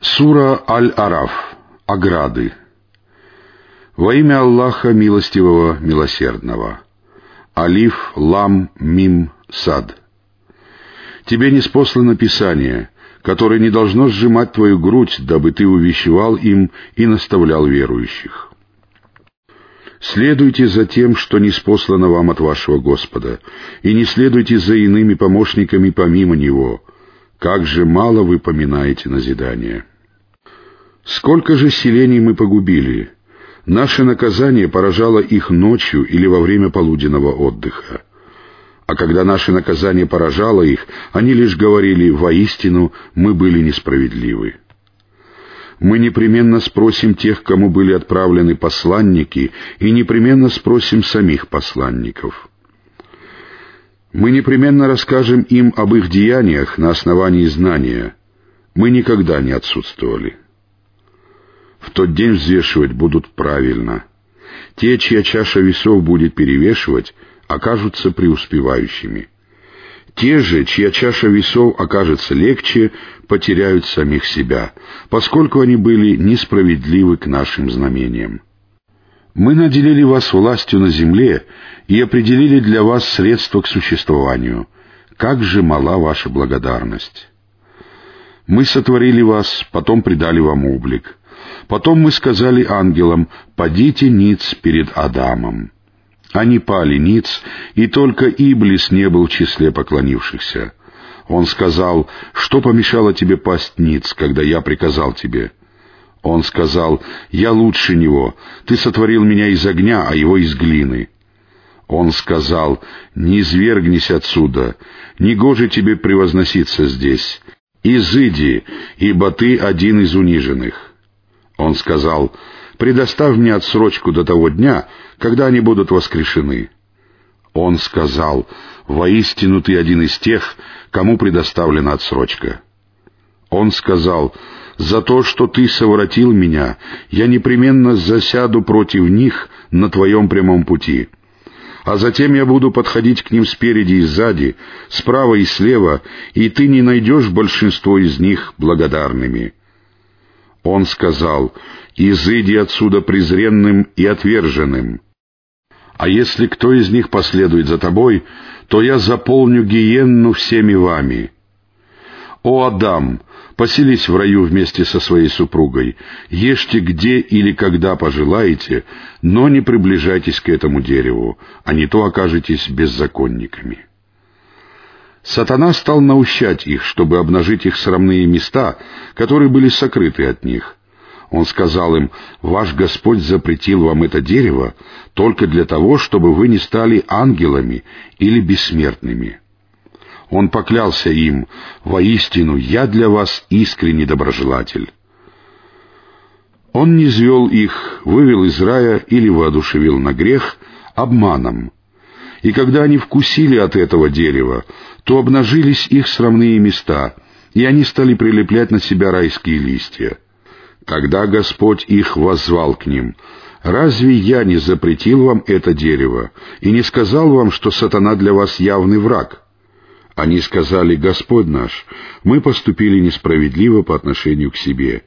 Сура Аль-Араф. Ограды. Во имя Аллаха Милостивого, Милосердного. Алиф, Лам, Мим, Сад. Тебе не спослано Писание, которое не должно сжимать твою грудь, дабы ты увещевал им и наставлял верующих. Следуйте за тем, что не спослано вам от вашего Господа, и не следуйте за иными помощниками помимо Него. Как же мало вы поминаете назидание. Сколько же селений мы погубили? Наше наказание поражало их ночью или во время полуденного отдыха. А когда наше наказание поражало их, они лишь говорили «воистину мы были несправедливы». Мы непременно спросим тех, кому были отправлены посланники, и непременно спросим самих посланников. Мы непременно расскажем им об их деяниях на основании знания. Мы никогда не отсутствовали в тот день взвешивать будут правильно. Те, чья чаша весов будет перевешивать, окажутся преуспевающими. Те же, чья чаша весов окажется легче, потеряют самих себя, поскольку они были несправедливы к нашим знамениям. Мы наделили вас властью на земле и определили для вас средства к существованию. Как же мала ваша благодарность! Мы сотворили вас, потом придали вам облик. Потом мы сказали ангелам, «Падите ниц перед Адамом». Они пали ниц, и только Иблис не был в числе поклонившихся. Он сказал, «Что помешало тебе пасть ниц, когда я приказал тебе?» Он сказал, «Я лучше него. Ты сотворил меня из огня, а его из глины». Он сказал, «Не извергнись отсюда, не гоже тебе превозноситься здесь. Изыди, ибо ты один из униженных». Он сказал, «Предоставь мне отсрочку до того дня, когда они будут воскрешены». Он сказал, «Воистину ты один из тех, кому предоставлена отсрочка». Он сказал, «За то, что ты совратил меня, я непременно засяду против них на твоем прямом пути. А затем я буду подходить к ним спереди и сзади, справа и слева, и ты не найдешь большинство из них благодарными». Он сказал, «Изыди отсюда презренным и отверженным. А если кто из них последует за тобой, то я заполню гиенну всеми вами. О, Адам, поселись в раю вместе со своей супругой, ешьте где или когда пожелаете, но не приближайтесь к этому дереву, а не то окажетесь беззаконниками». Сатана стал наущать их, чтобы обнажить их срамные места, которые были сокрыты от них. Он сказал им, «Ваш Господь запретил вам это дерево только для того, чтобы вы не стали ангелами или бессмертными». Он поклялся им, «Воистину, я для вас искренний доброжелатель». Он не звел их, вывел из рая или воодушевил на грех обманом. И когда они вкусили от этого дерева, то обнажились их срамные места, и они стали прилеплять на себя райские листья. Тогда Господь их воззвал к ним. «Разве я не запретил вам это дерево и не сказал вам, что сатана для вас явный враг?» Они сказали, «Господь наш, мы поступили несправедливо по отношению к себе.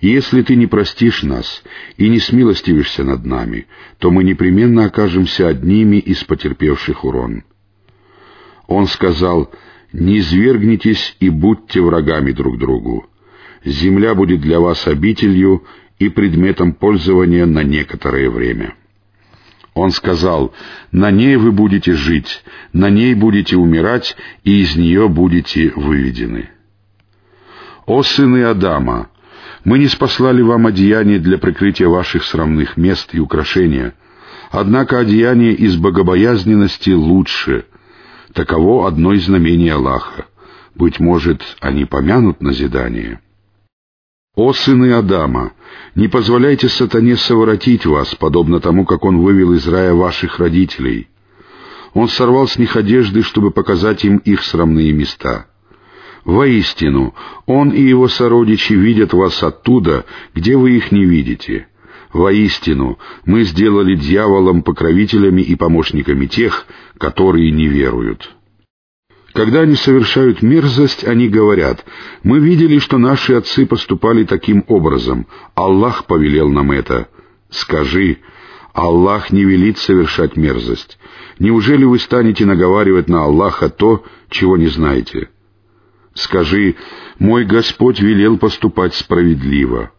Если ты не простишь нас и не смилостивишься над нами, то мы непременно окажемся одними из потерпевших урон». Он сказал, «Не извергнитесь и будьте врагами друг другу. Земля будет для вас обителью и предметом пользования на некоторое время». Он сказал, «На ней вы будете жить, на ней будете умирать, и из нее будете выведены». «О сыны Адама! Мы не спаслали вам одеяние для прикрытия ваших срамных мест и украшения, однако одеяние из богобоязненности лучше, Таково одно из знамений Аллаха. Быть может, они помянут назидание. «О сыны Адама, не позволяйте сатане совратить вас, подобно тому, как он вывел из рая ваших родителей. Он сорвал с них одежды, чтобы показать им их срамные места. Воистину, он и его сородичи видят вас оттуда, где вы их не видите. Воистину, мы сделали дьяволом покровителями и помощниками тех, которые не веруют. Когда они совершают мерзость, они говорят, «Мы видели, что наши отцы поступали таким образом. Аллах повелел нам это». Скажи, Аллах не велит совершать мерзость. Неужели вы станете наговаривать на Аллаха то, чего не знаете? Скажи, мой Господь велел поступать справедливо.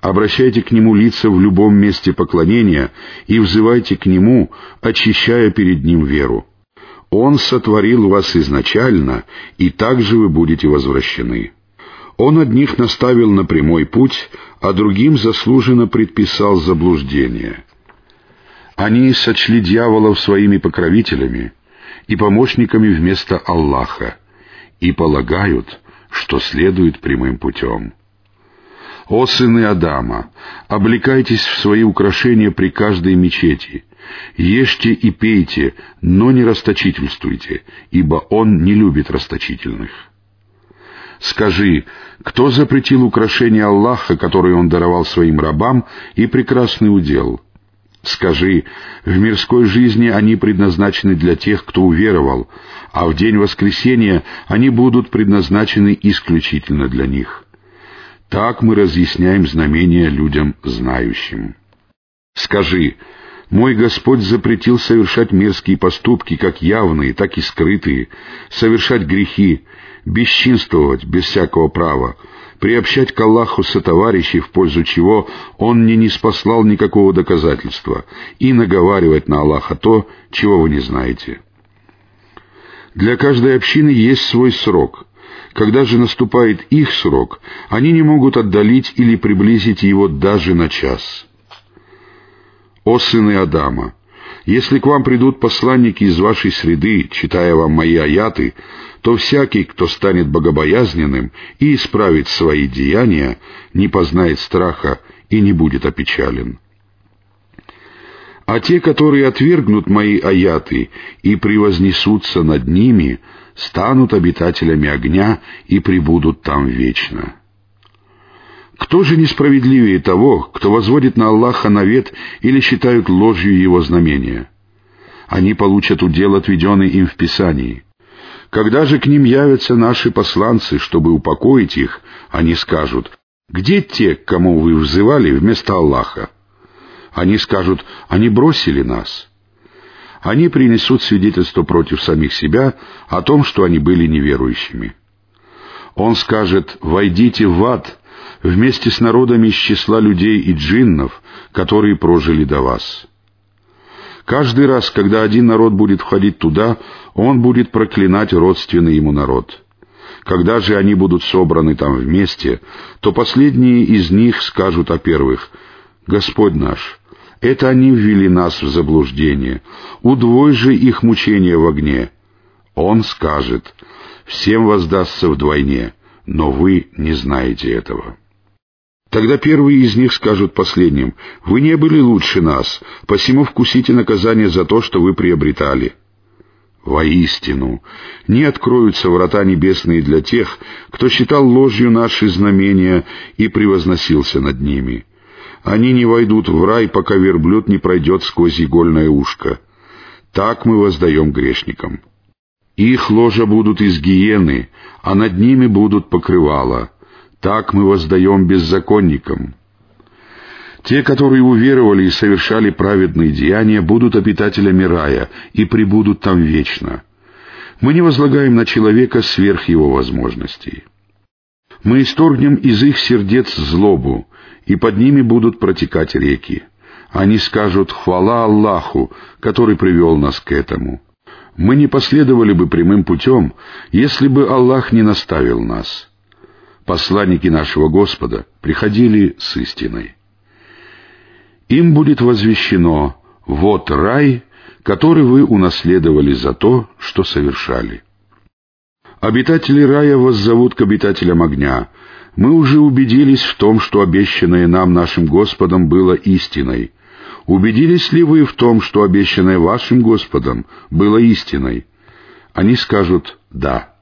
Обращайте к Нему лица в любом месте поклонения и взывайте к Нему, очищая перед Ним веру. Он сотворил вас изначально, и также вы будете возвращены. Он одних наставил на прямой путь, а другим заслуженно предписал заблуждение. Они сочли дьяволов своими покровителями и помощниками вместо Аллаха и полагают, что следует прямым путем. «О сыны Адама, облекайтесь в свои украшения при каждой мечети, ешьте и пейте, но не расточительствуйте, ибо Он не любит расточительных». Скажи, кто запретил украшение Аллаха, которое Он даровал своим рабам, и прекрасный удел? Скажи, в мирской жизни они предназначены для тех, кто уверовал, а в день воскресения они будут предназначены исключительно для них. Так мы разъясняем знамения людям знающим. Скажи, мой Господь запретил совершать мерзкие поступки, как явные, так и скрытые, совершать грехи, бесчинствовать без всякого права, приобщать к Аллаху сотоварищей, в пользу чего Он не спаслал никакого доказательства, и наговаривать на Аллаха то, чего вы не знаете. Для каждой общины есть свой срок. Когда же наступает их срок, они не могут отдалить или приблизить его даже на час. О сыны Адама! Если к вам придут посланники из вашей среды, читая вам мои аяты, то всякий, кто станет богобоязненным и исправит свои деяния, не познает страха и не будет опечален. А те, которые отвергнут мои аяты и превознесутся над ними, станут обитателями огня и пребудут там вечно. Кто же несправедливее того, кто возводит на Аллаха навет или считают ложью его знамения? Они получат удел, отведенный им в Писании. Когда же к ним явятся наши посланцы, чтобы упокоить их, они скажут, «Где те, к кому вы взывали вместо Аллаха?» Они скажут, «Они бросили нас». Они принесут свидетельство против самих себя о том, что они были неверующими. Он скажет, «Войдите в ад», вместе с народами из числа людей и джиннов, которые прожили до вас. Каждый раз, когда один народ будет входить туда, он будет проклинать родственный ему народ. Когда же они будут собраны там вместе, то последние из них скажут о первых, «Господь наш, это они ввели нас в заблуждение, удвой же их мучения в огне». Он скажет, «Всем воздастся вдвойне, но вы не знаете этого». Тогда первые из них скажут последним, «Вы не были лучше нас, посему вкусите наказание за то, что вы приобретали». Воистину, не откроются врата небесные для тех, кто считал ложью наши знамения и превозносился над ними. Они не войдут в рай, пока верблюд не пройдет сквозь игольное ушко. Так мы воздаем грешникам. Их ложа будут из гиены, а над ними будут покрывала — так мы воздаем беззаконникам. Те, которые уверовали и совершали праведные деяния, будут обитателями рая и пребудут там вечно. Мы не возлагаем на человека сверх его возможностей. Мы исторгнем из их сердец злобу, и под ними будут протекать реки. Они скажут «Хвала Аллаху, который привел нас к этому». Мы не последовали бы прямым путем, если бы Аллах не наставил нас посланники нашего Господа, приходили с истиной. Им будет возвещено «Вот рай, который вы унаследовали за то, что совершали». Обитатели рая воззовут к обитателям огня. Мы уже убедились в том, что обещанное нам нашим Господом было истиной. Убедились ли вы в том, что обещанное вашим Господом было истиной? Они скажут «да».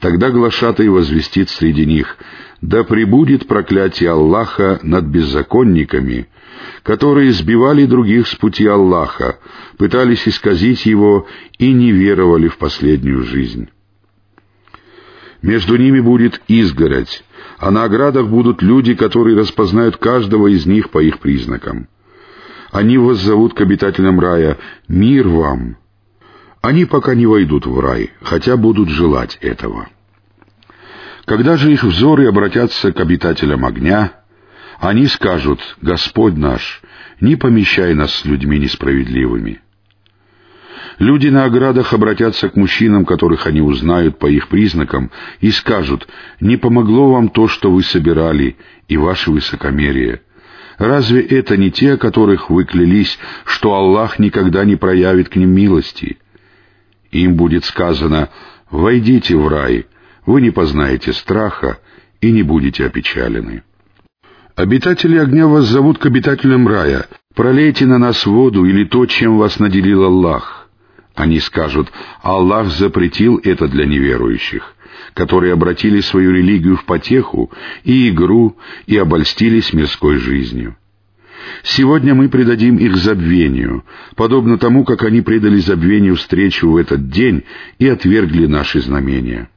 Тогда глашатай возвестит среди них, «Да пребудет проклятие Аллаха над беззаконниками, которые сбивали других с пути Аллаха, пытались исказить его и не веровали в последнюю жизнь». Между ними будет изгородь, а на оградах будут люди, которые распознают каждого из них по их признакам. Они воззовут к обитателям рая «Мир вам!» Они пока не войдут в рай, хотя будут желать этого. Когда же их взоры обратятся к обитателям огня, они скажут «Господь наш, не помещай нас с людьми несправедливыми». Люди на оградах обратятся к мужчинам, которых они узнают по их признакам, и скажут, «Не помогло вам то, что вы собирали, и ваше высокомерие. Разве это не те, которых вы клялись, что Аллах никогда не проявит к ним милости?» Им будет сказано, «Войдите в рай, вы не познаете страха и не будете опечалены». Обитатели огня вас зовут к обитателям рая. Пролейте на нас воду или то, чем вас наделил Аллах. Они скажут, Аллах запретил это для неверующих, которые обратили свою религию в потеху и игру и обольстились мирской жизнью. Сегодня мы предадим их забвению, подобно тому, как они предали забвению встречу в этот день и отвергли наши знамения.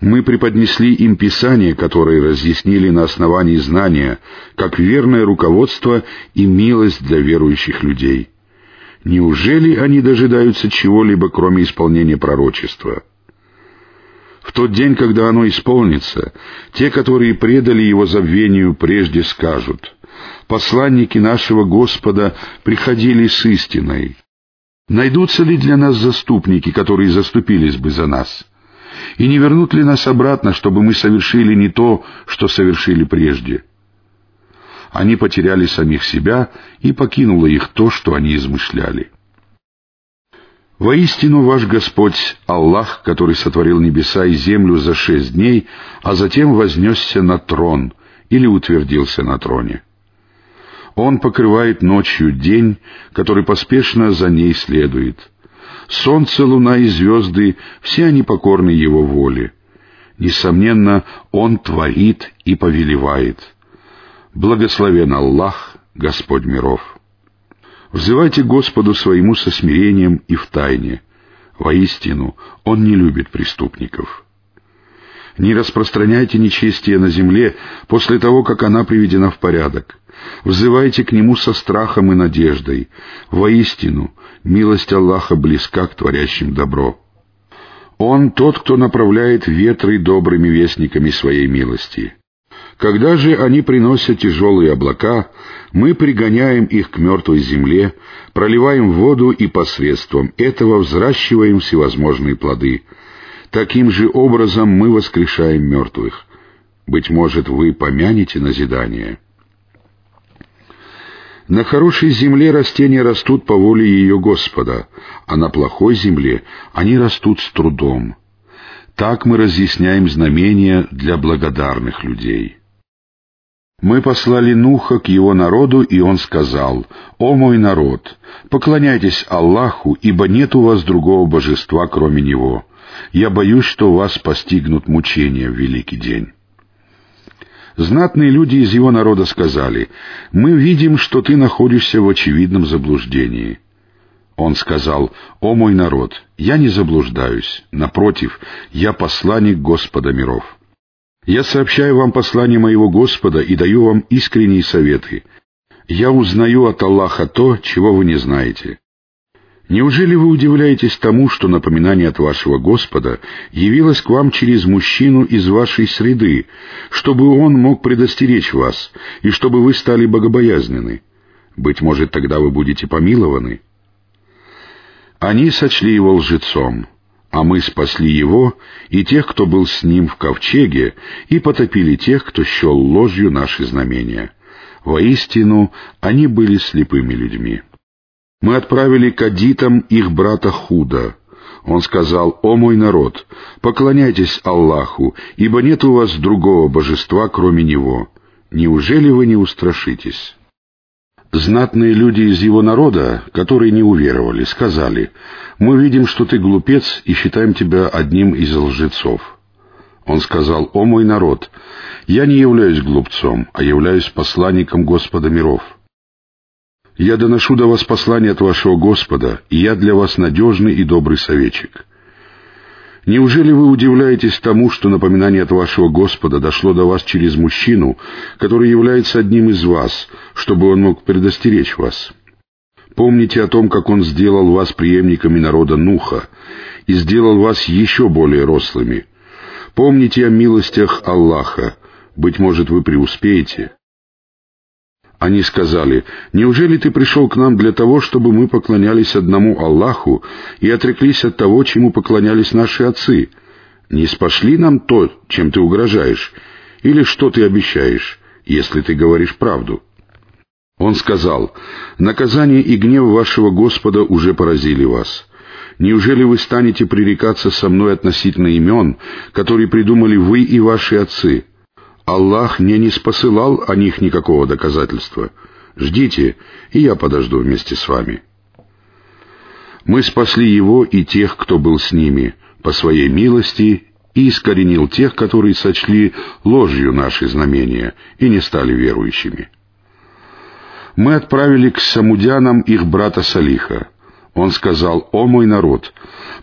Мы преподнесли им Писание, которые разъяснили на основании знания, как верное руководство и милость для верующих людей — Неужели они дожидаются чего-либо, кроме исполнения пророчества? В тот день, когда оно исполнится, те, которые предали его забвению, прежде скажут, «Посланники нашего Господа приходили с истиной. Найдутся ли для нас заступники, которые заступились бы за нас? И не вернут ли нас обратно, чтобы мы совершили не то, что совершили прежде?» они потеряли самих себя, и покинуло их то, что они измышляли. Воистину ваш Господь — Аллах, который сотворил небеса и землю за шесть дней, а затем вознесся на трон или утвердился на троне. Он покрывает ночью день, который поспешно за ней следует. Солнце, луна и звезды — все они покорны Его воле. Несомненно, Он творит и повелевает — Благословен Аллах, Господь миров. Взывайте Господу своему со смирением и в тайне. Воистину, Он не любит преступников. Не распространяйте нечестие на земле после того, как она приведена в порядок. Взывайте к Нему со страхом и надеждой. Воистину, милость Аллаха близка к творящим добро. Он тот, кто направляет ветры добрыми вестниками своей милости. Когда же они приносят тяжелые облака, мы пригоняем их к мертвой земле, проливаем воду и посредством этого взращиваем всевозможные плоды. Таким же образом мы воскрешаем мертвых. Быть может, вы помянете назидание. На хорошей земле растения растут по воле ее Господа, а на плохой земле они растут с трудом. Так мы разъясняем знамения для благодарных людей. Мы послали Нуха к его народу, и он сказал, «О мой народ, поклоняйтесь Аллаху, ибо нет у вас другого божества, кроме Него. Я боюсь, что вас постигнут мучения в великий день». Знатные люди из его народа сказали, «Мы видим, что ты находишься в очевидном заблуждении». Он сказал, «О мой народ, я не заблуждаюсь, напротив, я посланник Господа миров». Я сообщаю вам послание моего Господа и даю вам искренние советы. Я узнаю от Аллаха то, чего вы не знаете. Неужели вы удивляетесь тому, что напоминание от вашего Господа явилось к вам через мужчину из вашей среды, чтобы он мог предостеречь вас, и чтобы вы стали богобоязнены? Быть может, тогда вы будете помилованы?» Они сочли его лжецом а мы спасли его и тех, кто был с ним в ковчеге, и потопили тех, кто щел ложью наши знамения. Воистину, они были слепыми людьми. Мы отправили к адитам их брата Худа. Он сказал, «О мой народ, поклоняйтесь Аллаху, ибо нет у вас другого божества, кроме Него. Неужели вы не устрашитесь?» Знатные люди из его народа, которые не уверовали, сказали, «Мы видим, что ты глупец, и считаем тебя одним из лжецов». Он сказал, «О мой народ, я не являюсь глупцом, а являюсь посланником Господа миров. Я доношу до вас послание от вашего Господа, и я для вас надежный и добрый советчик. Неужели вы удивляетесь тому, что напоминание от вашего Господа дошло до вас через мужчину, который является одним из вас, чтобы он мог предостеречь вас? Помните о том, как он сделал вас преемниками народа Нуха и сделал вас еще более рослыми. Помните о милостях Аллаха, быть может, вы преуспеете. Они сказали, «Неужели ты пришел к нам для того, чтобы мы поклонялись одному Аллаху и отреклись от того, чему поклонялись наши отцы? Не спошли нам то, чем ты угрожаешь, или что ты обещаешь, если ты говоришь правду?» Он сказал, «Наказание и гнев вашего Господа уже поразили вас. Неужели вы станете пререкаться со мной относительно имен, которые придумали вы и ваши отцы?» Аллах мне не спосылал о них никакого доказательства. Ждите, и я подожду вместе с вами. Мы спасли его и тех, кто был с ними, по своей милости, и искоренил тех, которые сочли ложью наши знамения и не стали верующими. Мы отправили к самудянам их брата Салиха. Он сказал, «О мой народ,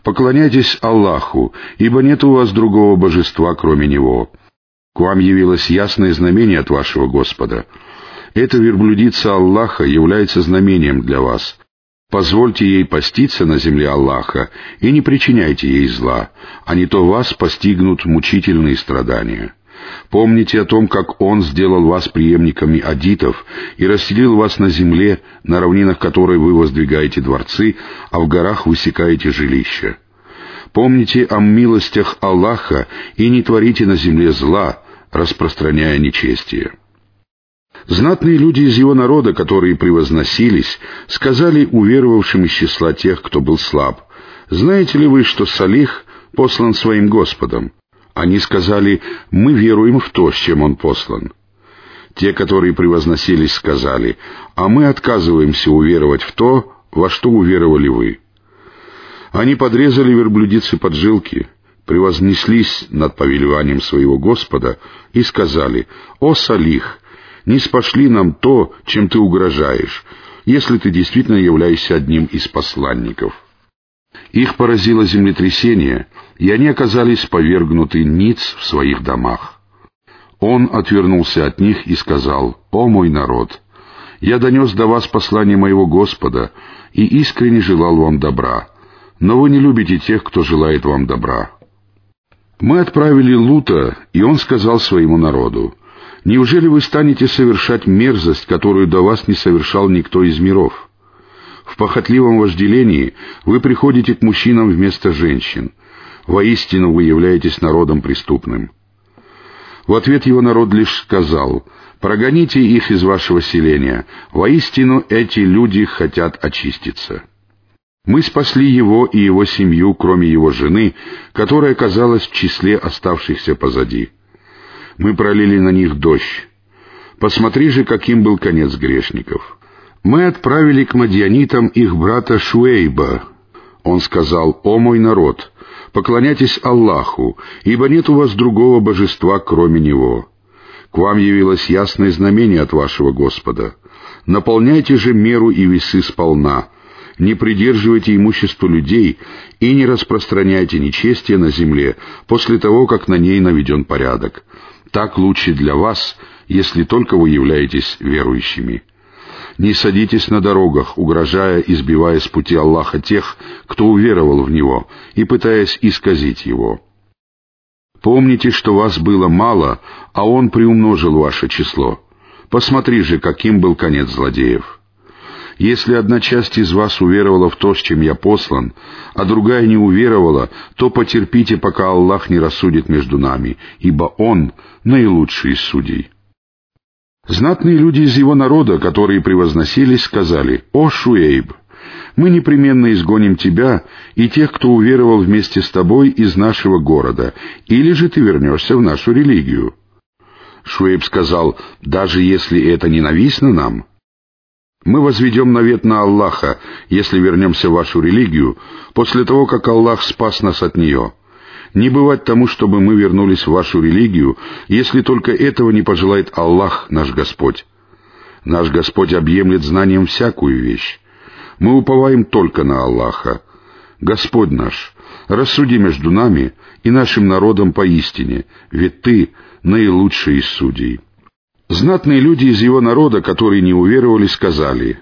поклоняйтесь Аллаху, ибо нет у вас другого божества, кроме Него» К вам явилось ясное знамение от вашего Господа. Эта верблюдица Аллаха является знамением для вас. Позвольте ей поститься на земле Аллаха и не причиняйте ей зла, а не то вас постигнут мучительные страдания. Помните о том, как Он сделал вас преемниками адитов и расселил вас на земле, на равнинах которой вы воздвигаете дворцы, а в горах высекаете жилища. Помните о милостях Аллаха и не творите на земле зла, распространяя нечестие. Знатные люди из его народа, которые превозносились, сказали уверовавшим из числа тех, кто был слаб, «Знаете ли вы, что Салих послан своим Господом?» Они сказали, «Мы веруем в то, с чем он послан». Те, которые превозносились, сказали, «А мы отказываемся уверовать в то, во что уверовали вы». Они подрезали верблюдицы поджилки, превознеслись над повелеванием своего Господа и сказали, «О, Салих, не спошли нам то, чем ты угрожаешь, если ты действительно являешься одним из посланников». Их поразило землетрясение, и они оказались повергнуты ниц в своих домах. Он отвернулся от них и сказал, «О мой народ, я донес до вас послание моего Господа и искренне желал вам добра, но вы не любите тех, кто желает вам добра. Мы отправили Лута, и он сказал своему народу, «Неужели вы станете совершать мерзость, которую до вас не совершал никто из миров? В похотливом вожделении вы приходите к мужчинам вместо женщин. Воистину вы являетесь народом преступным». В ответ его народ лишь сказал, «Прогоните их из вашего селения. Воистину эти люди хотят очиститься». Мы спасли его и его семью, кроме его жены, которая оказалась в числе оставшихся позади. Мы пролили на них дождь. Посмотри же, каким был конец грешников. Мы отправили к мадьянитам их брата Шуэйба. Он сказал, «О мой народ, поклоняйтесь Аллаху, ибо нет у вас другого божества, кроме Него. К вам явилось ясное знамение от вашего Господа. Наполняйте же меру и весы сполна» не придерживайте имущество людей и не распространяйте нечестие на земле после того, как на ней наведен порядок. Так лучше для вас, если только вы являетесь верующими. Не садитесь на дорогах, угрожая и сбивая с пути Аллаха тех, кто уверовал в Него, и пытаясь исказить Его. Помните, что вас было мало, а Он приумножил ваше число. Посмотри же, каким был конец злодеев. Если одна часть из вас уверовала в то, с чем я послан, а другая не уверовала, то потерпите, пока Аллах не рассудит между нами, ибо Он наилучший из судей». Знатные люди из его народа, которые превозносились, сказали, «О, Шуэйб, мы непременно изгоним тебя и тех, кто уверовал вместе с тобой из нашего города, или же ты вернешься в нашу религию». Шуэйб сказал, «Даже если это ненавистно нам, Мы возведем навет на Аллаха, если вернемся в вашу религию, после того, как Аллах спас нас от нее. Не бывать тому, чтобы мы вернулись в вашу религию, если только этого не пожелает Аллах, наш Господь. Наш Господь объемлет знанием всякую вещь. Мы уповаем только на Аллаха. Господь наш, рассуди между нами и нашим народом поистине, ведь Ты наилучший из судей». Знатные люди из его народа, которые не уверовали, сказали,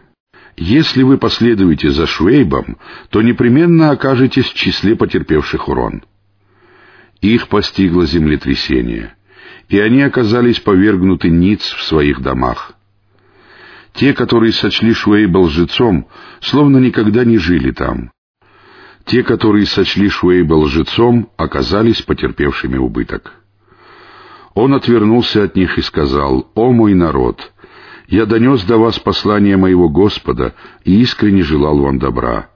«Если вы последуете за Швейбом, то непременно окажетесь в числе потерпевших урон». Их постигло землетрясение, и они оказались повергнуты ниц в своих домах. Те, которые сочли Шуэйба лжецом, словно никогда не жили там. Те, которые сочли Шуэйба лжецом, оказались потерпевшими убыток. Он отвернулся от них и сказал, «О мой народ! Я донес до вас послание моего Господа и искренне желал вам добра.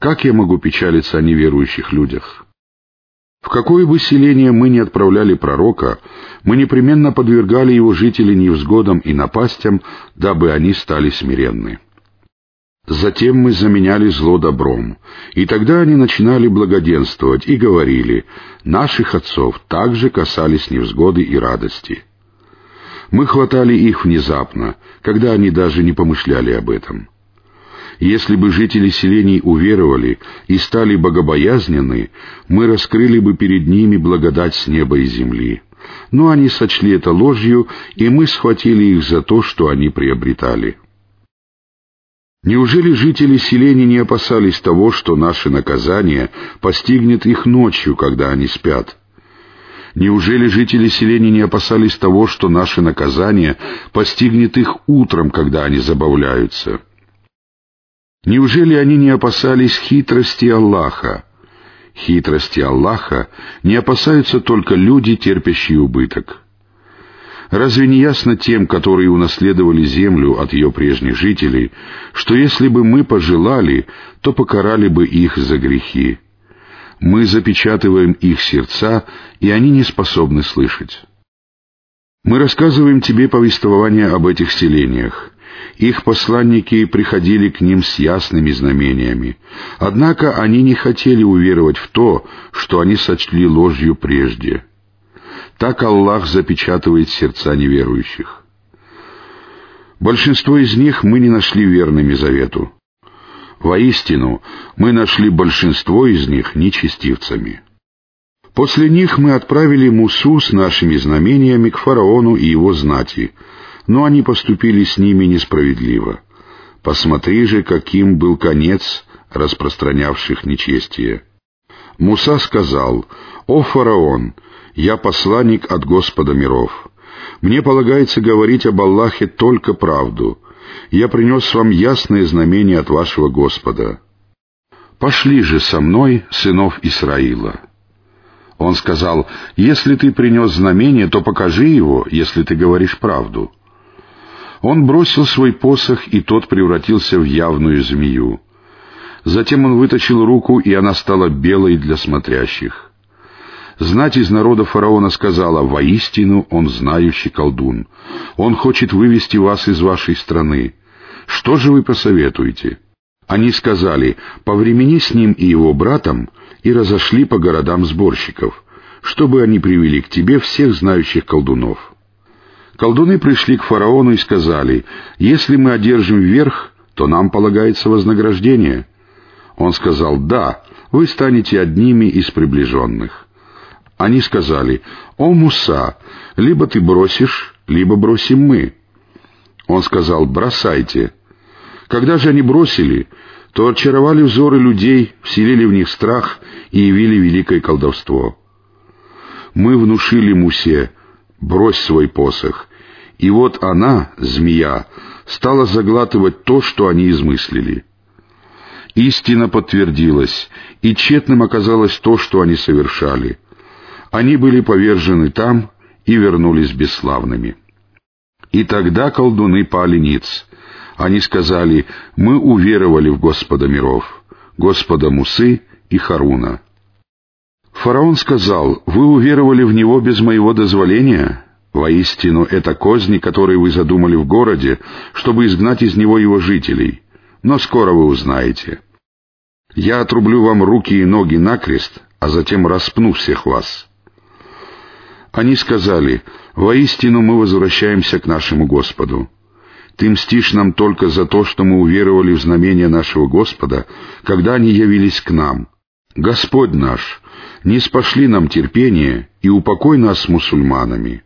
Как я могу печалиться о неверующих людях?» В какое бы селение мы ни отправляли пророка, мы непременно подвергали его жителей невзгодам и напастям, дабы они стали смиренны. Затем мы заменяли зло добром, и тогда они начинали благоденствовать и говорили, наших отцов также касались невзгоды и радости. Мы хватали их внезапно, когда они даже не помышляли об этом. Если бы жители селений уверовали и стали богобоязненны, мы раскрыли бы перед ними благодать с неба и земли. Но они сочли это ложью, и мы схватили их за то, что они приобретали. Неужели жители селений не опасались того, что наше наказание постигнет их ночью, когда они спят? Неужели жители селений не опасались того, что наше наказание постигнет их утром, когда они забавляются? Неужели они не опасались хитрости Аллаха? Хитрости Аллаха не опасаются только люди, терпящие убыток. Разве не ясно тем, которые унаследовали землю от ее прежних жителей, что если бы мы пожелали, то покарали бы их за грехи? Мы запечатываем их сердца, и они не способны слышать. Мы рассказываем тебе повествование об этих селениях. Их посланники приходили к ним с ясными знамениями. Однако они не хотели уверовать в то, что они сочли ложью прежде — так Аллах запечатывает сердца неверующих. Большинство из них мы не нашли верными завету. Воистину, мы нашли большинство из них нечестивцами. После них мы отправили Мусу с нашими знамениями к фараону и его знати, но они поступили с ними несправедливо. Посмотри же, каким был конец распространявших нечестие. Муса сказал, «О фараон, я посланник от Господа миров. Мне полагается говорить об Аллахе только правду. Я принес вам ясное знамение от вашего Господа. Пошли же со мной, сынов Исраила». Он сказал, «Если ты принес знамение, то покажи его, если ты говоришь правду». Он бросил свой посох, и тот превратился в явную змею. Затем он вытащил руку, и она стала белой для смотрящих. Знать из народа фараона сказала, «Воистину он знающий колдун. Он хочет вывести вас из вашей страны. Что же вы посоветуете?» Они сказали, «Повремени с ним и его братом, и разошли по городам сборщиков, чтобы они привели к тебе всех знающих колдунов». Колдуны пришли к фараону и сказали, «Если мы одержим верх, то нам полагается вознаграждение». Он сказал, «Да, вы станете одними из приближенных». Они сказали, «О, Муса, либо ты бросишь, либо бросим мы». Он сказал, «Бросайте». Когда же они бросили, то очаровали взоры людей, вселили в них страх и явили великое колдовство. Мы внушили Мусе, «Брось свой посох». И вот она, змея, стала заглатывать то, что они измыслили. Истина подтвердилась, и тщетным оказалось то, что они совершали — они были повержены там и вернулись бесславными. И тогда колдуны пали ниц. Они сказали, «Мы уверовали в Господа миров, Господа Мусы и Харуна». Фараон сказал, «Вы уверовали в него без моего дозволения? Воистину, это козни, которые вы задумали в городе, чтобы изгнать из него его жителей. Но скоро вы узнаете. Я отрублю вам руки и ноги накрест, а затем распну всех вас». Они сказали, «Воистину мы возвращаемся к нашему Господу». Ты мстишь нам только за то, что мы уверовали в знамение нашего Господа, когда они явились к нам. Господь наш, не спошли нам терпение и упокой нас с мусульманами».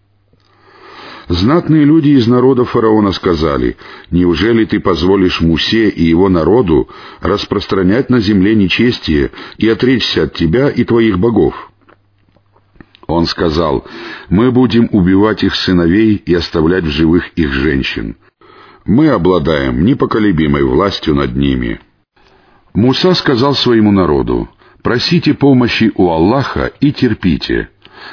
Знатные люди из народа фараона сказали, «Неужели ты позволишь Мусе и его народу распространять на земле нечестие и отречься от тебя и твоих богов?» Он сказал, «Мы будем убивать их сыновей и оставлять в живых их женщин мы обладаем непоколебимой властью над ними». Муса сказал своему народу, «Просите помощи у Аллаха и терпите.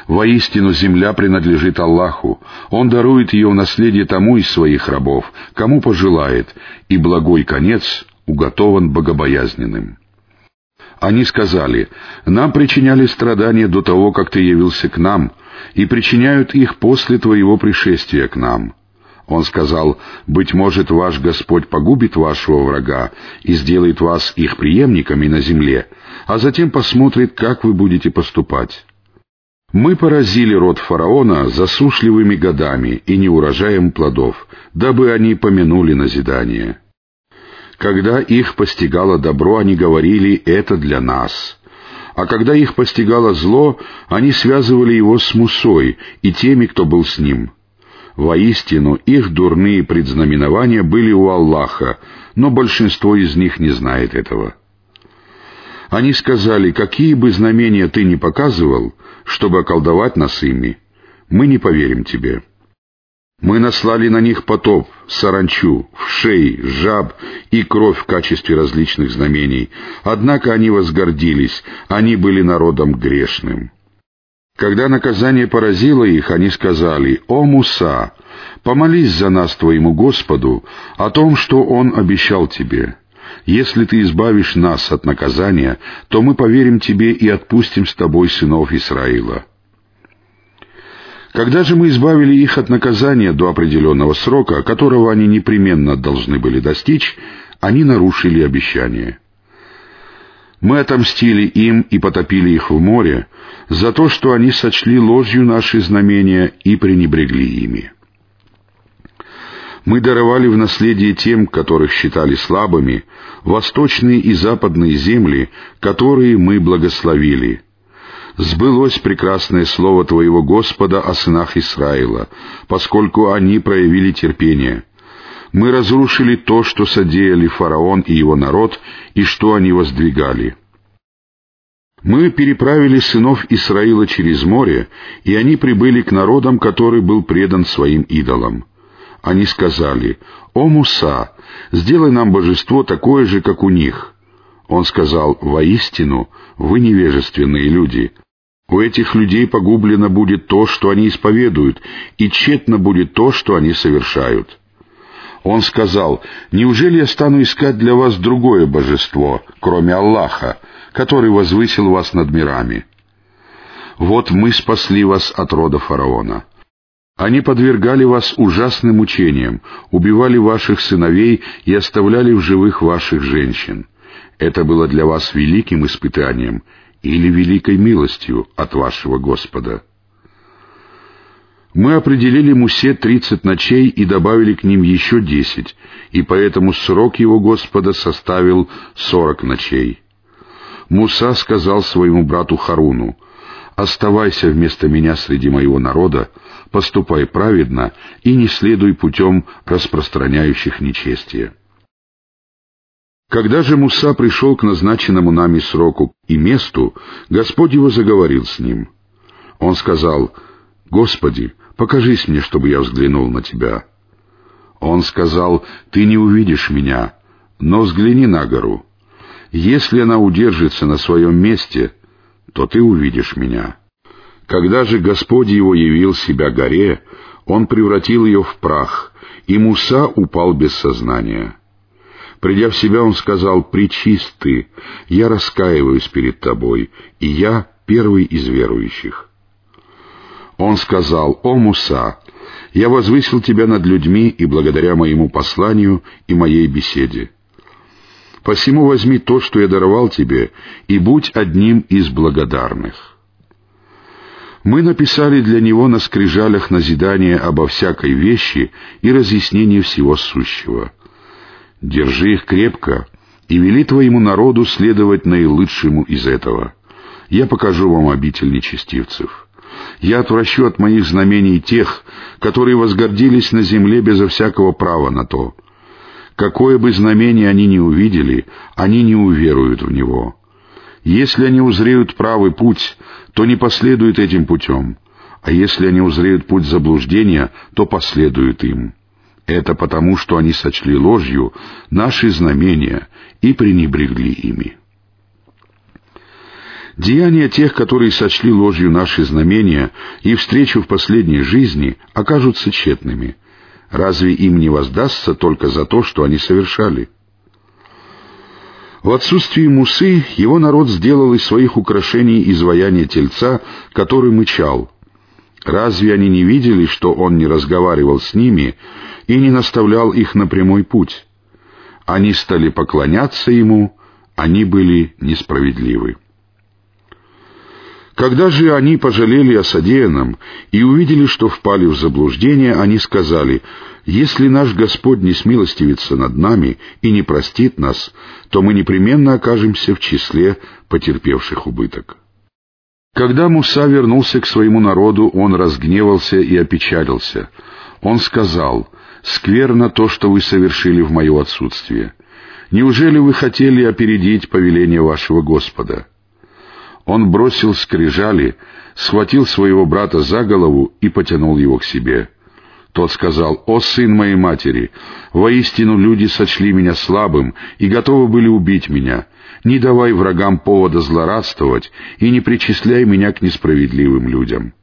Воистину земля принадлежит Аллаху, Он дарует ее в наследие тому из своих рабов, кому пожелает, и благой конец уготован богобоязненным». Они сказали, «Нам причиняли страдания до того, как ты явился к нам, и причиняют их после твоего пришествия к нам». Он сказал, «Быть может, ваш Господь погубит вашего врага и сделает вас их преемниками на земле, а затем посмотрит, как вы будете поступать». Мы поразили род фараона засушливыми годами и неурожаем плодов, дабы они помянули назидание. Когда их постигало добро, они говорили «это для нас». А когда их постигало зло, они связывали его с Мусой и теми, кто был с ним — Воистину, их дурные предзнаменования были у Аллаха, но большинство из них не знает этого. Они сказали, какие бы знамения ты ни показывал, чтобы околдовать нас ими, мы не поверим тебе. Мы наслали на них потоп, саранчу, вшей, жаб и кровь в качестве различных знамений, однако они возгордились, они были народом грешным. Когда наказание поразило их, они сказали, «О Муса, помолись за нас твоему Господу о том, что Он обещал тебе. Если ты избавишь нас от наказания, то мы поверим тебе и отпустим с тобой сынов Исраила». Когда же мы избавили их от наказания до определенного срока, которого они непременно должны были достичь, они нарушили обещание. Мы отомстили им и потопили их в море за то, что они сочли ложью наши знамения и пренебрегли ими. Мы даровали в наследие тем, которых считали слабыми, восточные и западные земли, которые мы благословили. Сбылось прекрасное слово Твоего Господа о сынах Исраила, поскольку они проявили терпение — мы разрушили то, что содеяли фараон и его народ, и что они воздвигали. Мы переправили сынов Исраила через море, и они прибыли к народам, который был предан своим идолам. Они сказали, «О Муса, сделай нам божество такое же, как у них». Он сказал, «Воистину, вы невежественные люди. У этих людей погублено будет то, что они исповедуют, и тщетно будет то, что они совершают». Он сказал, «Неужели я стану искать для вас другое божество, кроме Аллаха, который возвысил вас над мирами? Вот мы спасли вас от рода фараона». Они подвергали вас ужасным мучениям, убивали ваших сыновей и оставляли в живых ваших женщин. Это было для вас великим испытанием или великой милостью от вашего Господа. Мы определили Мусе тридцать ночей и добавили к ним еще десять, и поэтому срок его Господа составил сорок ночей. Муса сказал своему брату Харуну, «Оставайся вместо меня среди моего народа, поступай праведно и не следуй путем распространяющих нечестие». Когда же Муса пришел к назначенному нами сроку и месту, Господь его заговорил с ним. Он сказал, «Господи, покажись мне, чтобы я взглянул на тебя». Он сказал, «Ты не увидишь меня, но взгляни на гору. Если она удержится на своем месте, то ты увидишь меня». Когда же Господь его явил себя горе, он превратил ее в прах, и Муса упал без сознания. Придя в себя, он сказал, «Причист ты, я раскаиваюсь перед тобой, и я первый из верующих». Он сказал, «О, Муса, Я возвысил тебя над людьми и благодаря моему посланию и моей беседе. Посему возьми то, что я даровал тебе, и будь одним из благодарных. Мы написали для него на скрижалях назидание обо всякой вещи и разъяснение всего сущего. Держи их крепко и вели твоему народу следовать наилучшему из этого. Я покажу вам обитель нечестивцев. Я отвращу от моих знамений тех, которые возгордились на земле безо всякого права на то — Какое бы знамение они ни увидели, они не уверуют в него. Если они узреют правый путь, то не последуют этим путем, а если они узреют путь заблуждения, то последуют им. Это потому, что они сочли ложью наши знамения и пренебрегли ими. Деяния тех, которые сочли ложью наши знамения и встречу в последней жизни, окажутся тщетными — Разве им не воздастся только за то, что они совершали? В отсутствии Мусы его народ сделал из своих украшений изваяние тельца, который мычал. Разве они не видели, что он не разговаривал с ними и не наставлял их на прямой путь? Они стали поклоняться ему, они были несправедливы. Когда же они пожалели о содеянном и увидели, что впали в заблуждение, они сказали, «Если наш Господь не смилостивится над нами и не простит нас, то мы непременно окажемся в числе потерпевших убыток». Когда Муса вернулся к своему народу, он разгневался и опечалился. Он сказал, «Скверно то, что вы совершили в мое отсутствие. Неужели вы хотели опередить повеление вашего Господа?» Он бросил скрижали, схватил своего брата за голову и потянул его к себе. Тот сказал, «О, сын моей матери, воистину люди сочли меня слабым и готовы были убить меня. Не давай врагам повода злорадствовать и не причисляй меня к несправедливым людям».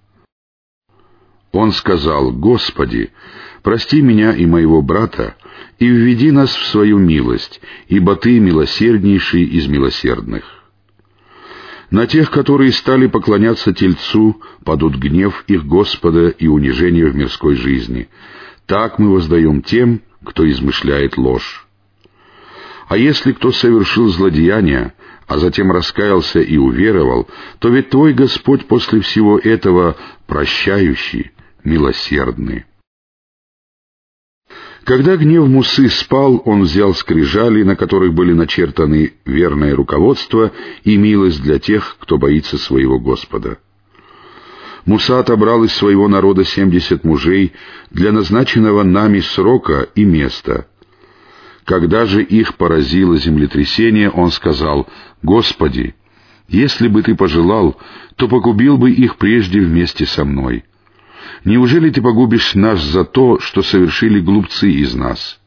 Он сказал, «Господи, прости меня и моего брата, и введи нас в свою милость, ибо Ты милосерднейший из милосердных». На тех, которые стали поклоняться Тельцу, падут гнев их Господа и унижение в мирской жизни. Так мы воздаем тем, кто измышляет ложь. А если кто совершил злодеяние, а затем раскаялся и уверовал, то ведь Твой Господь после всего этого прощающий, милосердный. Когда гнев Мусы спал, он взял скрижали, на которых были начертаны верное руководство и милость для тех, кто боится своего Господа. Муса отобрал из своего народа семьдесят мужей для назначенного нами срока и места. Когда же их поразило землетрясение, он сказал, «Господи, если бы ты пожелал, то погубил бы их прежде вместе со мной». Неужели ты погубишь нас за то, что совершили глупцы из нас?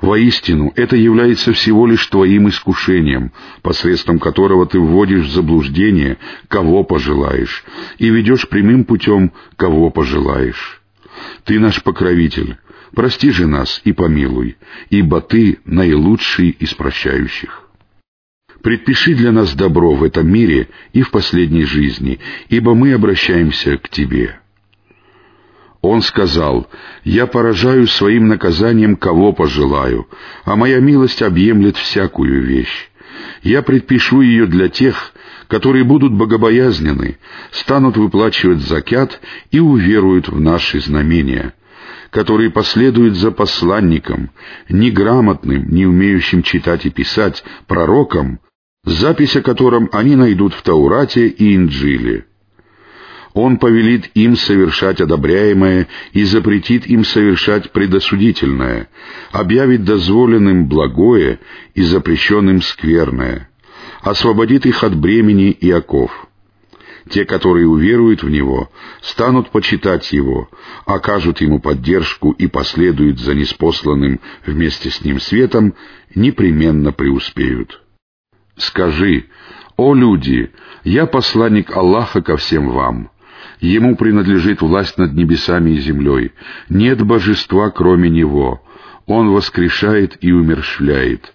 Воистину, это является всего лишь твоим искушением, посредством которого ты вводишь в заблуждение, кого пожелаешь, и ведешь прямым путем, кого пожелаешь. Ты наш покровитель, прости же нас и помилуй, ибо ты наилучший из прощающих. Предпиши для нас добро в этом мире и в последней жизни, ибо мы обращаемся к Тебе. Он сказал, «Я поражаю своим наказанием, кого пожелаю, а моя милость объемлет всякую вещь. Я предпишу ее для тех, которые будут богобоязнены, станут выплачивать закят и уверуют в наши знамения, которые последуют за посланником, неграмотным, не умеющим читать и писать, пророком, запись о котором они найдут в Таурате и Инджиле. Он повелит им совершать одобряемое и запретит им совершать предосудительное, объявит дозволенным благое и запрещенным скверное, освободит их от бремени и оков. Те, которые уверуют в Него, станут почитать Его, окажут Ему поддержку и последуют за неспосланным вместе с Ним светом, непременно преуспеют. Скажи, «О люди, я посланник Аллаха ко всем вам». Ему принадлежит власть над небесами и землей. Нет божества, кроме Него. Он воскрешает и умершляет.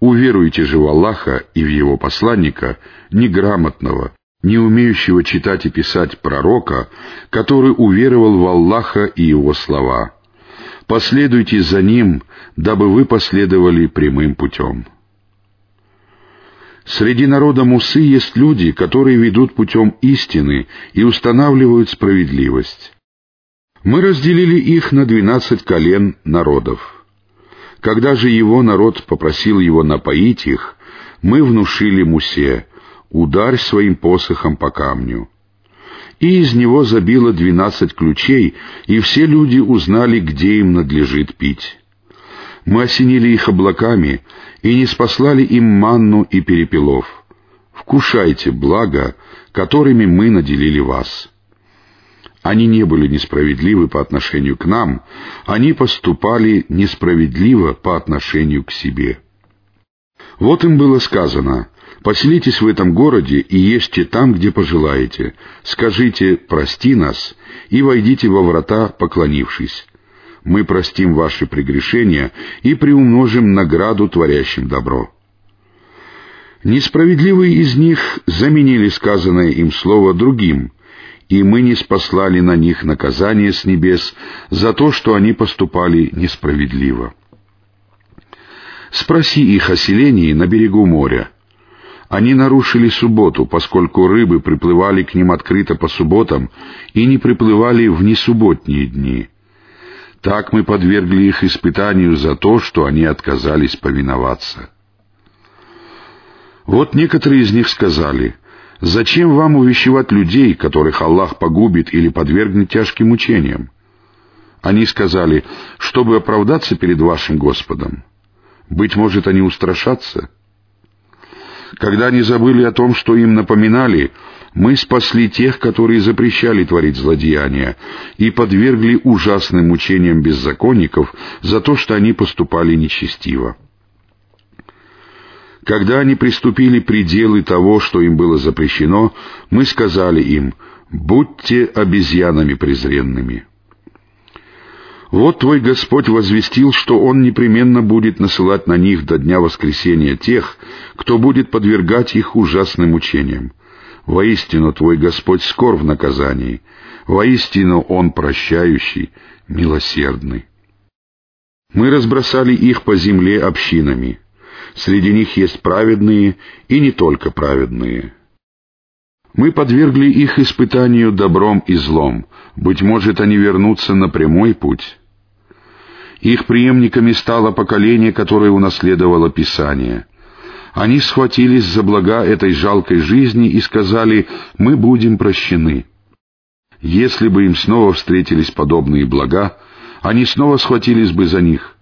Уверуйте же в Аллаха и в Его посланника, неграмотного, не умеющего читать и писать пророка, который уверовал в Аллаха и его слова. Последуйте за ним, дабы вы последовали прямым путем. Среди народа Мусы есть люди, которые ведут путем истины и устанавливают справедливость. Мы разделили их на двенадцать колен народов. Когда же его народ попросил его напоить их, мы внушили Мусе, ударь своим посохом по камню. И из него забило двенадцать ключей, и все люди узнали, где им надлежит пить. Мы осенили их облаками и не спаслали им манну и перепелов. Вкушайте благо, которыми мы наделили вас. Они не были несправедливы по отношению к нам, они поступали несправедливо по отношению к себе. Вот им было сказано, Поселитесь в этом городе и ешьте там, где пожелаете. Скажите «прости нас» и войдите во врата, поклонившись. Мы простим ваши прегрешения и приумножим награду творящим добро. Несправедливые из них заменили сказанное им слово другим, и мы не спаслали на них наказание с небес за то, что они поступали несправедливо. Спроси их о селении на берегу моря — они нарушили субботу, поскольку рыбы приплывали к ним открыто по субботам и не приплывали в несубботние дни. Так мы подвергли их испытанию за то, что они отказались повиноваться. Вот некоторые из них сказали, «Зачем вам увещевать людей, которых Аллах погубит или подвергнет тяжким мучениям?» Они сказали, чтобы оправдаться перед вашим Господом. Быть может, они устрашатся — когда они забыли о том, что им напоминали, мы спасли тех, которые запрещали творить злодеяния, и подвергли ужасным мучениям беззаконников за то, что они поступали нечестиво. Когда они приступили пределы того, что им было запрещено, мы сказали им, «Будьте обезьянами презренными». Вот твой Господь возвестил, что Он непременно будет насылать на них до дня воскресения тех, кто будет подвергать их ужасным мучениям. Воистину твой Господь скор в наказании, воистину Он прощающий, милосердный. Мы разбросали их по земле общинами. Среди них есть праведные и не только праведные. Мы подвергли их испытанию добром и злом. Быть может, они вернутся на прямой путь. Их преемниками стало поколение, которое унаследовало Писание. Они схватились за блага этой жалкой жизни и сказали «Мы будем прощены». Если бы им снова встретились подобные блага, они снова схватились бы за них.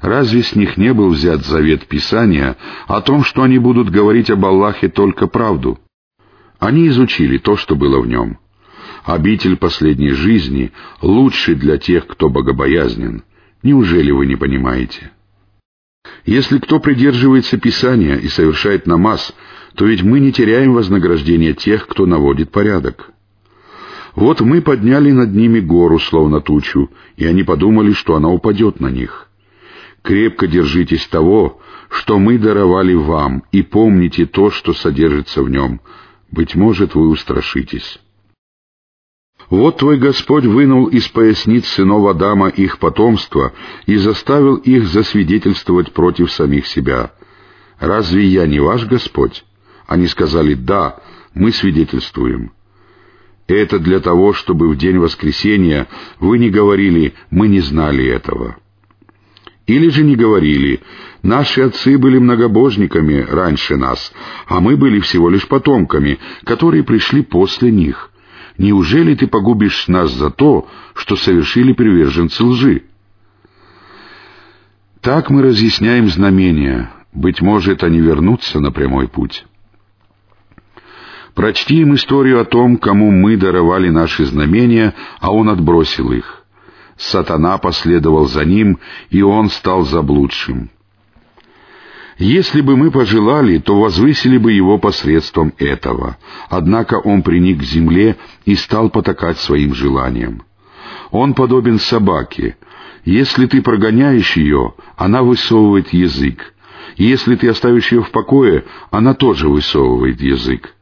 Разве с них не был взят завет Писания о том, что они будут говорить об Аллахе только правду? Они изучили то, что было в нем. Обитель последней жизни лучше для тех, кто богобоязнен — Неужели вы не понимаете? Если кто придерживается Писания и совершает намаз, то ведь мы не теряем вознаграждения тех, кто наводит порядок. Вот мы подняли над ними гору, словно тучу, и они подумали, что она упадет на них. Крепко держитесь того, что мы даровали вам, и помните то, что содержится в нем. Быть может, вы устрашитесь. Вот твой Господь вынул из поясниц сынов Адама их потомство и заставил их засвидетельствовать против самих себя. Разве я не ваш Господь? Они сказали, да, мы свидетельствуем. Это для того, чтобы в день воскресения вы не говорили, мы не знали этого. Или же не говорили, наши отцы были многобожниками раньше нас, а мы были всего лишь потомками, которые пришли после них. Неужели ты погубишь нас за то, что совершили приверженцы лжи? Так мы разъясняем знамения. Быть может, они вернутся на прямой путь. Прочти им историю о том, кому мы даровали наши знамения, а он отбросил их. Сатана последовал за ним, и он стал заблудшим. Если бы мы пожелали, то возвысили бы его посредством этого. Однако он приник к земле и стал потакать своим желаниям. Он подобен собаке. Если ты прогоняешь ее, она высовывает язык. Если ты оставишь ее в покое, она тоже высовывает язык.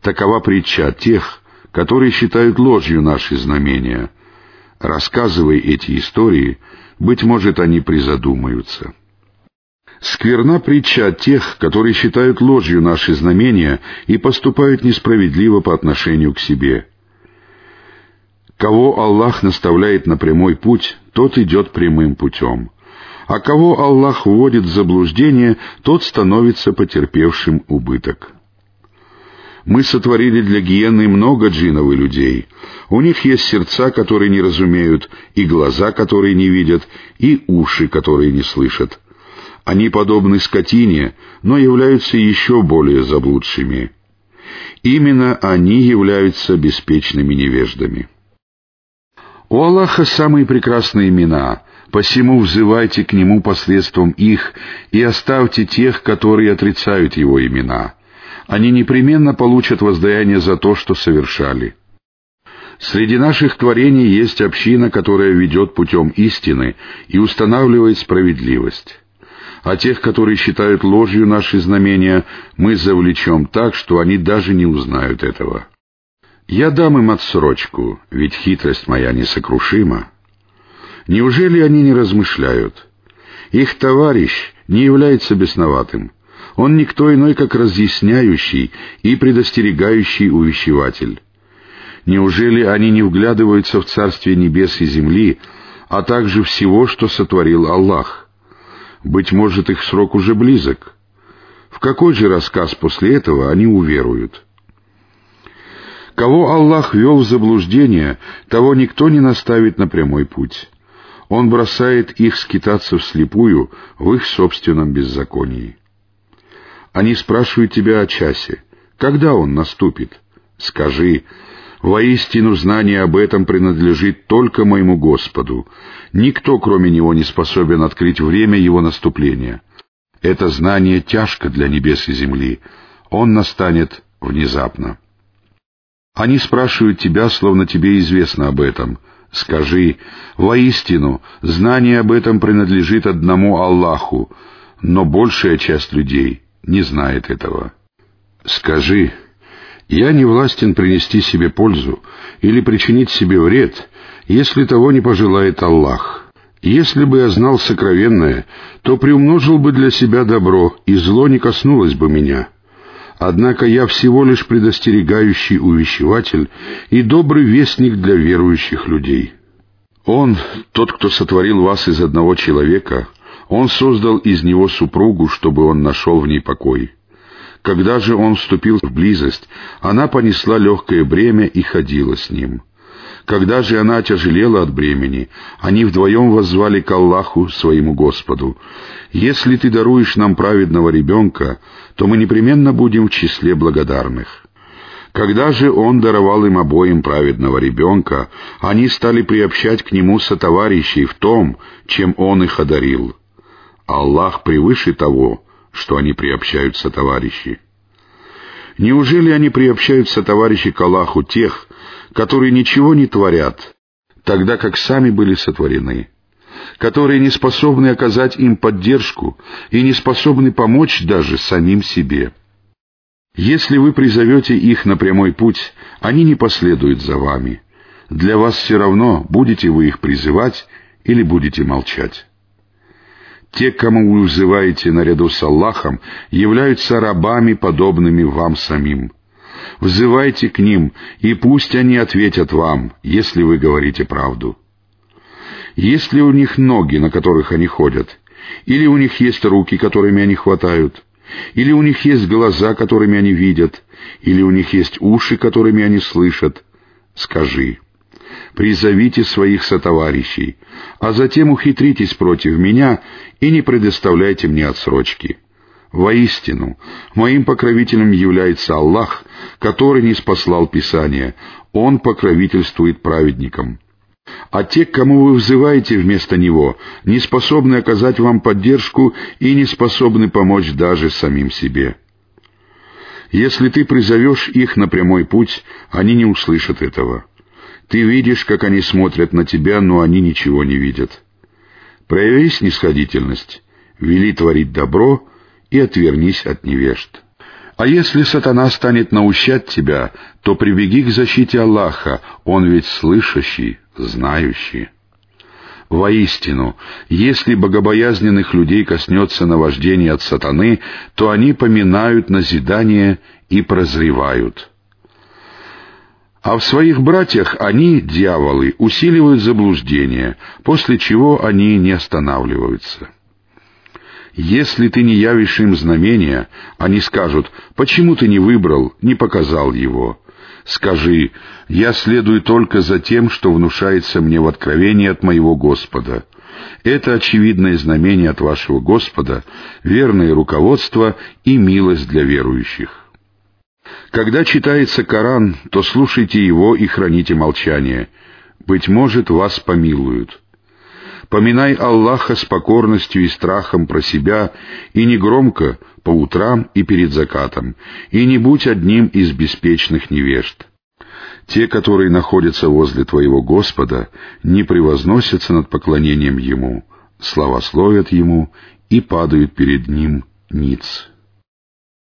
Такова притча тех, которые считают ложью наши знамения. Рассказывая эти истории, быть может, они призадумаются. Скверна притча тех, которые считают ложью наши знамения и поступают несправедливо по отношению к себе. Кого Аллах наставляет на прямой путь, тот идет прямым путем. А кого Аллах вводит в заблуждение, тот становится потерпевшим убыток. Мы сотворили для гиены много джинов и людей. У них есть сердца, которые не разумеют, и глаза, которые не видят, и уши, которые не слышат. Они подобны скотине, но являются еще более заблудшими. Именно они являются беспечными невеждами. У Аллаха самые прекрасные имена, посему взывайте к Нему посредством их и оставьте тех, которые отрицают Его имена. Они непременно получат воздаяние за то, что совершали. Среди наших творений есть община, которая ведет путем истины и устанавливает справедливость. А тех, которые считают ложью наши знамения, мы завлечем так, что они даже не узнают этого. Я дам им отсрочку, ведь хитрость моя несокрушима. Неужели они не размышляют? Их товарищ не является бесноватым. Он никто иной, как разъясняющий и предостерегающий увещеватель. Неужели они не вглядываются в Царствие Небес и Земли, а также всего, что сотворил Аллах? Быть может, их срок уже близок. В какой же рассказ после этого они уверуют?» Кого Аллах вел в заблуждение, того никто не наставит на прямой путь. Он бросает их скитаться вслепую в их собственном беззаконии. Они спрашивают тебя о часе. Когда он наступит? Скажи, воистину знание об этом принадлежит только моему Господу. Никто, кроме Него, не способен открыть время Его наступления. Это знание тяжко для небес и земли. Он настанет внезапно. Они спрашивают тебя, словно тебе известно об этом. Скажи, воистину, знание об этом принадлежит одному Аллаху, но большая часть людей не знает этого. Скажи, я не властен принести себе пользу или причинить себе вред, если того не пожелает Аллах. Если бы я знал сокровенное, то приумножил бы для себя добро, и зло не коснулось бы меня». Однако я всего лишь предостерегающий увещеватель и добрый вестник для верующих людей. Он, тот, кто сотворил вас из одного человека, он создал из него супругу, чтобы он нашел в ней покой. Когда же он вступил в близость, она понесла легкое бремя и ходила с ним. Когда же она тяжелела от бремени, они вдвоем воззвали к Аллаху, своему Господу. «Если ты даруешь нам праведного ребенка, то мы непременно будем в числе благодарных». Когда же он даровал им обоим праведного ребенка, они стали приобщать к нему сотоварищей в том, чем он их одарил. Аллах превыше того, что они приобщают сотоварищи. Неужели они приобщают сотоварищей к Аллаху тех, которые ничего не творят, тогда как сами были сотворены, которые не способны оказать им поддержку и не способны помочь даже самим себе. Если вы призовете их на прямой путь, они не последуют за вами. Для вас все равно, будете вы их призывать или будете молчать. Те, кому вы взываете наряду с Аллахом, являются рабами, подобными вам самим — взывайте к ним, и пусть они ответят вам, если вы говорите правду. Есть ли у них ноги, на которых они ходят? Или у них есть руки, которыми они хватают? Или у них есть глаза, которыми они видят? Или у них есть уши, которыми они слышат? Скажи, призовите своих сотоварищей, а затем ухитритесь против меня и не предоставляйте мне отсрочки». Воистину, моим покровителем является Аллах, который не спаслал Писание. Он покровительствует праведникам. А те, к кому вы взываете вместо Него, не способны оказать вам поддержку и не способны помочь даже самим себе. Если ты призовешь их на прямой путь, они не услышат этого. Ты видишь, как они смотрят на тебя, но они ничего не видят. Прояви снисходительность, вели творить добро — и отвернись от невежд. А если сатана станет наущать тебя, то прибеги к защите Аллаха, Он ведь слышащий, знающий. Воистину, если богобоязненных людей коснется наваждение от сатаны, то они поминают назидание и прозревают. А в своих братьях они, дьяволы, усиливают заблуждение, после чего они не останавливаются. Если ты не явишь им знамения, они скажут, почему ты не выбрал, не показал его. Скажи, я следую только за тем, что внушается мне в откровении от моего Господа. Это очевидное знамение от вашего Господа, верное руководство и милость для верующих. Когда читается Коран, то слушайте его и храните молчание. Быть может, вас помилуют. Поминай Аллаха с покорностью и страхом про себя, и не громко, по утрам и перед закатом, и не будь одним из беспечных невежд. Те, которые находятся возле твоего Господа, не превозносятся над поклонением Ему, славословят Ему и падают перед Ним ниц.